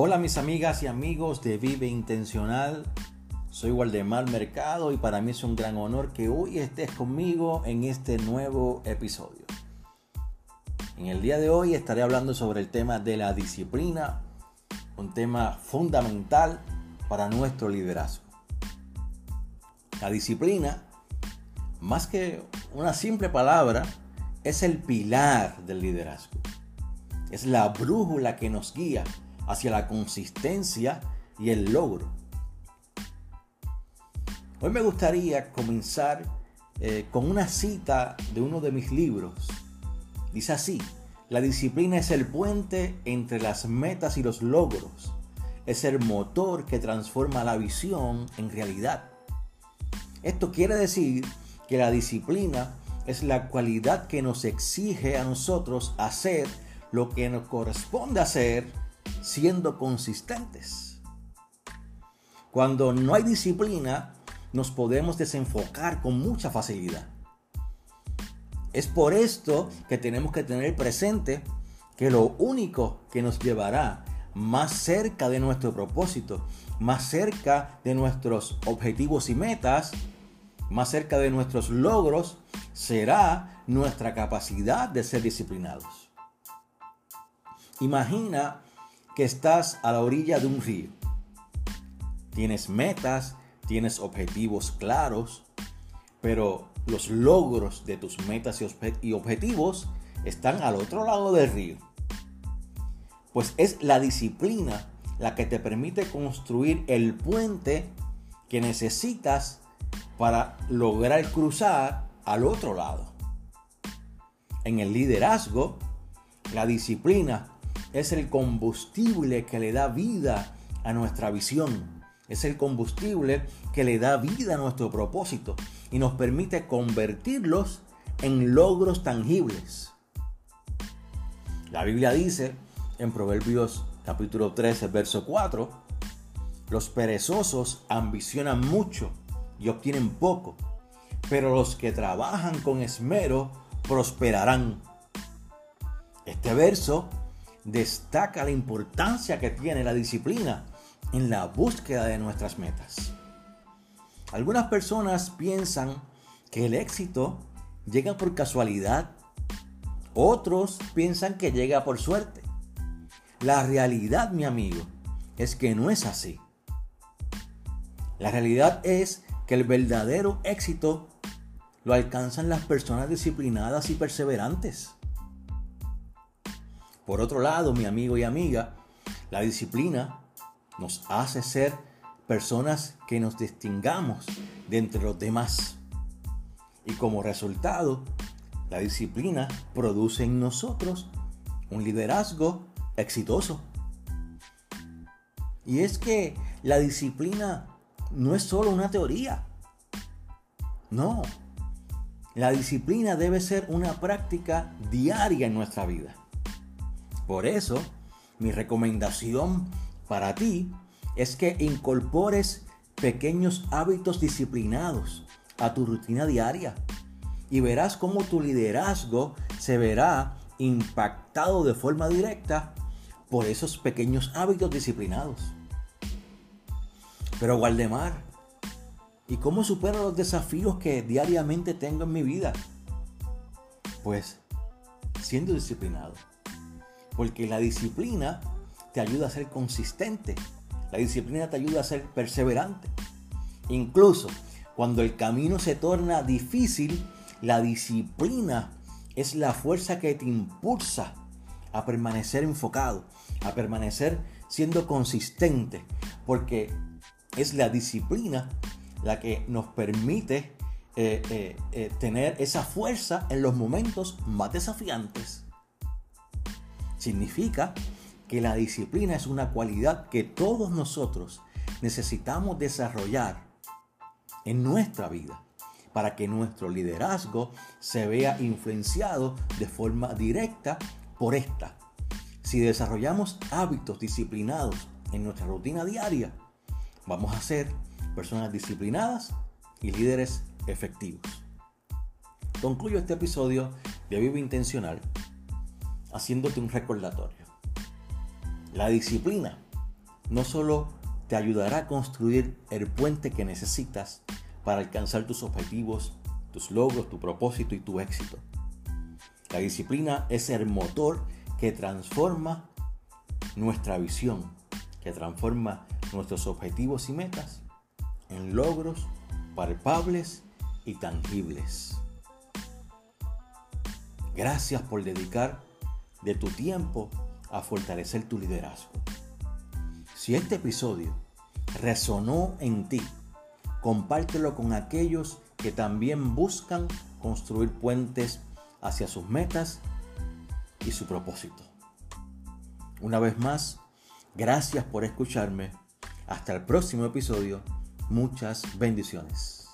Hola mis amigas y amigos de Vive Intencional. Soy Waldemar Mercado y para mí es un gran honor que hoy estés conmigo en este nuevo episodio. En el día de hoy estaré hablando sobre el tema de la disciplina, un tema fundamental para nuestro liderazgo. La disciplina, más que una simple palabra, es el pilar del liderazgo. Es la brújula que nos guía hacia la consistencia y el logro. Hoy me gustaría comenzar eh, con una cita de uno de mis libros. Dice así, la disciplina es el puente entre las metas y los logros. Es el motor que transforma la visión en realidad. Esto quiere decir que la disciplina es la cualidad que nos exige a nosotros hacer lo que nos corresponde hacer siendo consistentes. Cuando no hay disciplina, nos podemos desenfocar con mucha facilidad. Es por esto que tenemos que tener presente que lo único que nos llevará más cerca de nuestro propósito, más cerca de nuestros objetivos y metas, más cerca de nuestros logros, será nuestra capacidad de ser disciplinados. Imagina que estás a la orilla de un río. Tienes metas, tienes objetivos claros, pero los logros de tus metas y objetivos están al otro lado del río. Pues es la disciplina la que te permite construir el puente que necesitas para lograr cruzar al otro lado. En el liderazgo, la disciplina es el combustible que le da vida a nuestra visión. Es el combustible que le da vida a nuestro propósito y nos permite convertirlos en logros tangibles. La Biblia dice en Proverbios capítulo 13, verso 4, los perezosos ambicionan mucho y obtienen poco, pero los que trabajan con esmero prosperarán. Este verso destaca la importancia que tiene la disciplina en la búsqueda de nuestras metas. Algunas personas piensan que el éxito llega por casualidad, otros piensan que llega por suerte. La realidad, mi amigo, es que no es así. La realidad es que el verdadero éxito lo alcanzan las personas disciplinadas y perseverantes. Por otro lado, mi amigo y amiga, la disciplina nos hace ser personas que nos distingamos de entre los demás. Y como resultado, la disciplina produce en nosotros un liderazgo exitoso. Y es que la disciplina no es solo una teoría. No. La disciplina debe ser una práctica diaria en nuestra vida. Por eso, mi recomendación para ti es que incorpores pequeños hábitos disciplinados a tu rutina diaria y verás cómo tu liderazgo se verá impactado de forma directa por esos pequeños hábitos disciplinados. Pero Waldemar, ¿y cómo supero los desafíos que diariamente tengo en mi vida? Pues siendo disciplinado. Porque la disciplina te ayuda a ser consistente. La disciplina te ayuda a ser perseverante. Incluso cuando el camino se torna difícil, la disciplina es la fuerza que te impulsa a permanecer enfocado, a permanecer siendo consistente, porque es la disciplina la que nos permite eh, eh, eh, tener esa fuerza en los momentos más desafiantes. Significa que la disciplina es una cualidad que todos nosotros necesitamos desarrollar en nuestra vida para que nuestro liderazgo se vea influenciado de forma directa por esta. Si desarrollamos hábitos disciplinados en nuestra rutina diaria, vamos a ser personas disciplinadas y líderes efectivos. Concluyo este episodio de Vivo Intencional haciéndote un recordatorio. La disciplina no solo te ayudará a construir el puente que necesitas para alcanzar tus objetivos, tus logros, tu propósito y tu éxito. La disciplina es el motor que transforma nuestra visión, que transforma nuestros objetivos y metas en logros palpables y tangibles. Gracias por dedicar de tu tiempo a fortalecer tu liderazgo. Si este episodio resonó en ti, compártelo con aquellos que también buscan construir puentes hacia sus metas y su propósito. Una vez más, gracias por escucharme. Hasta el próximo episodio. Muchas bendiciones.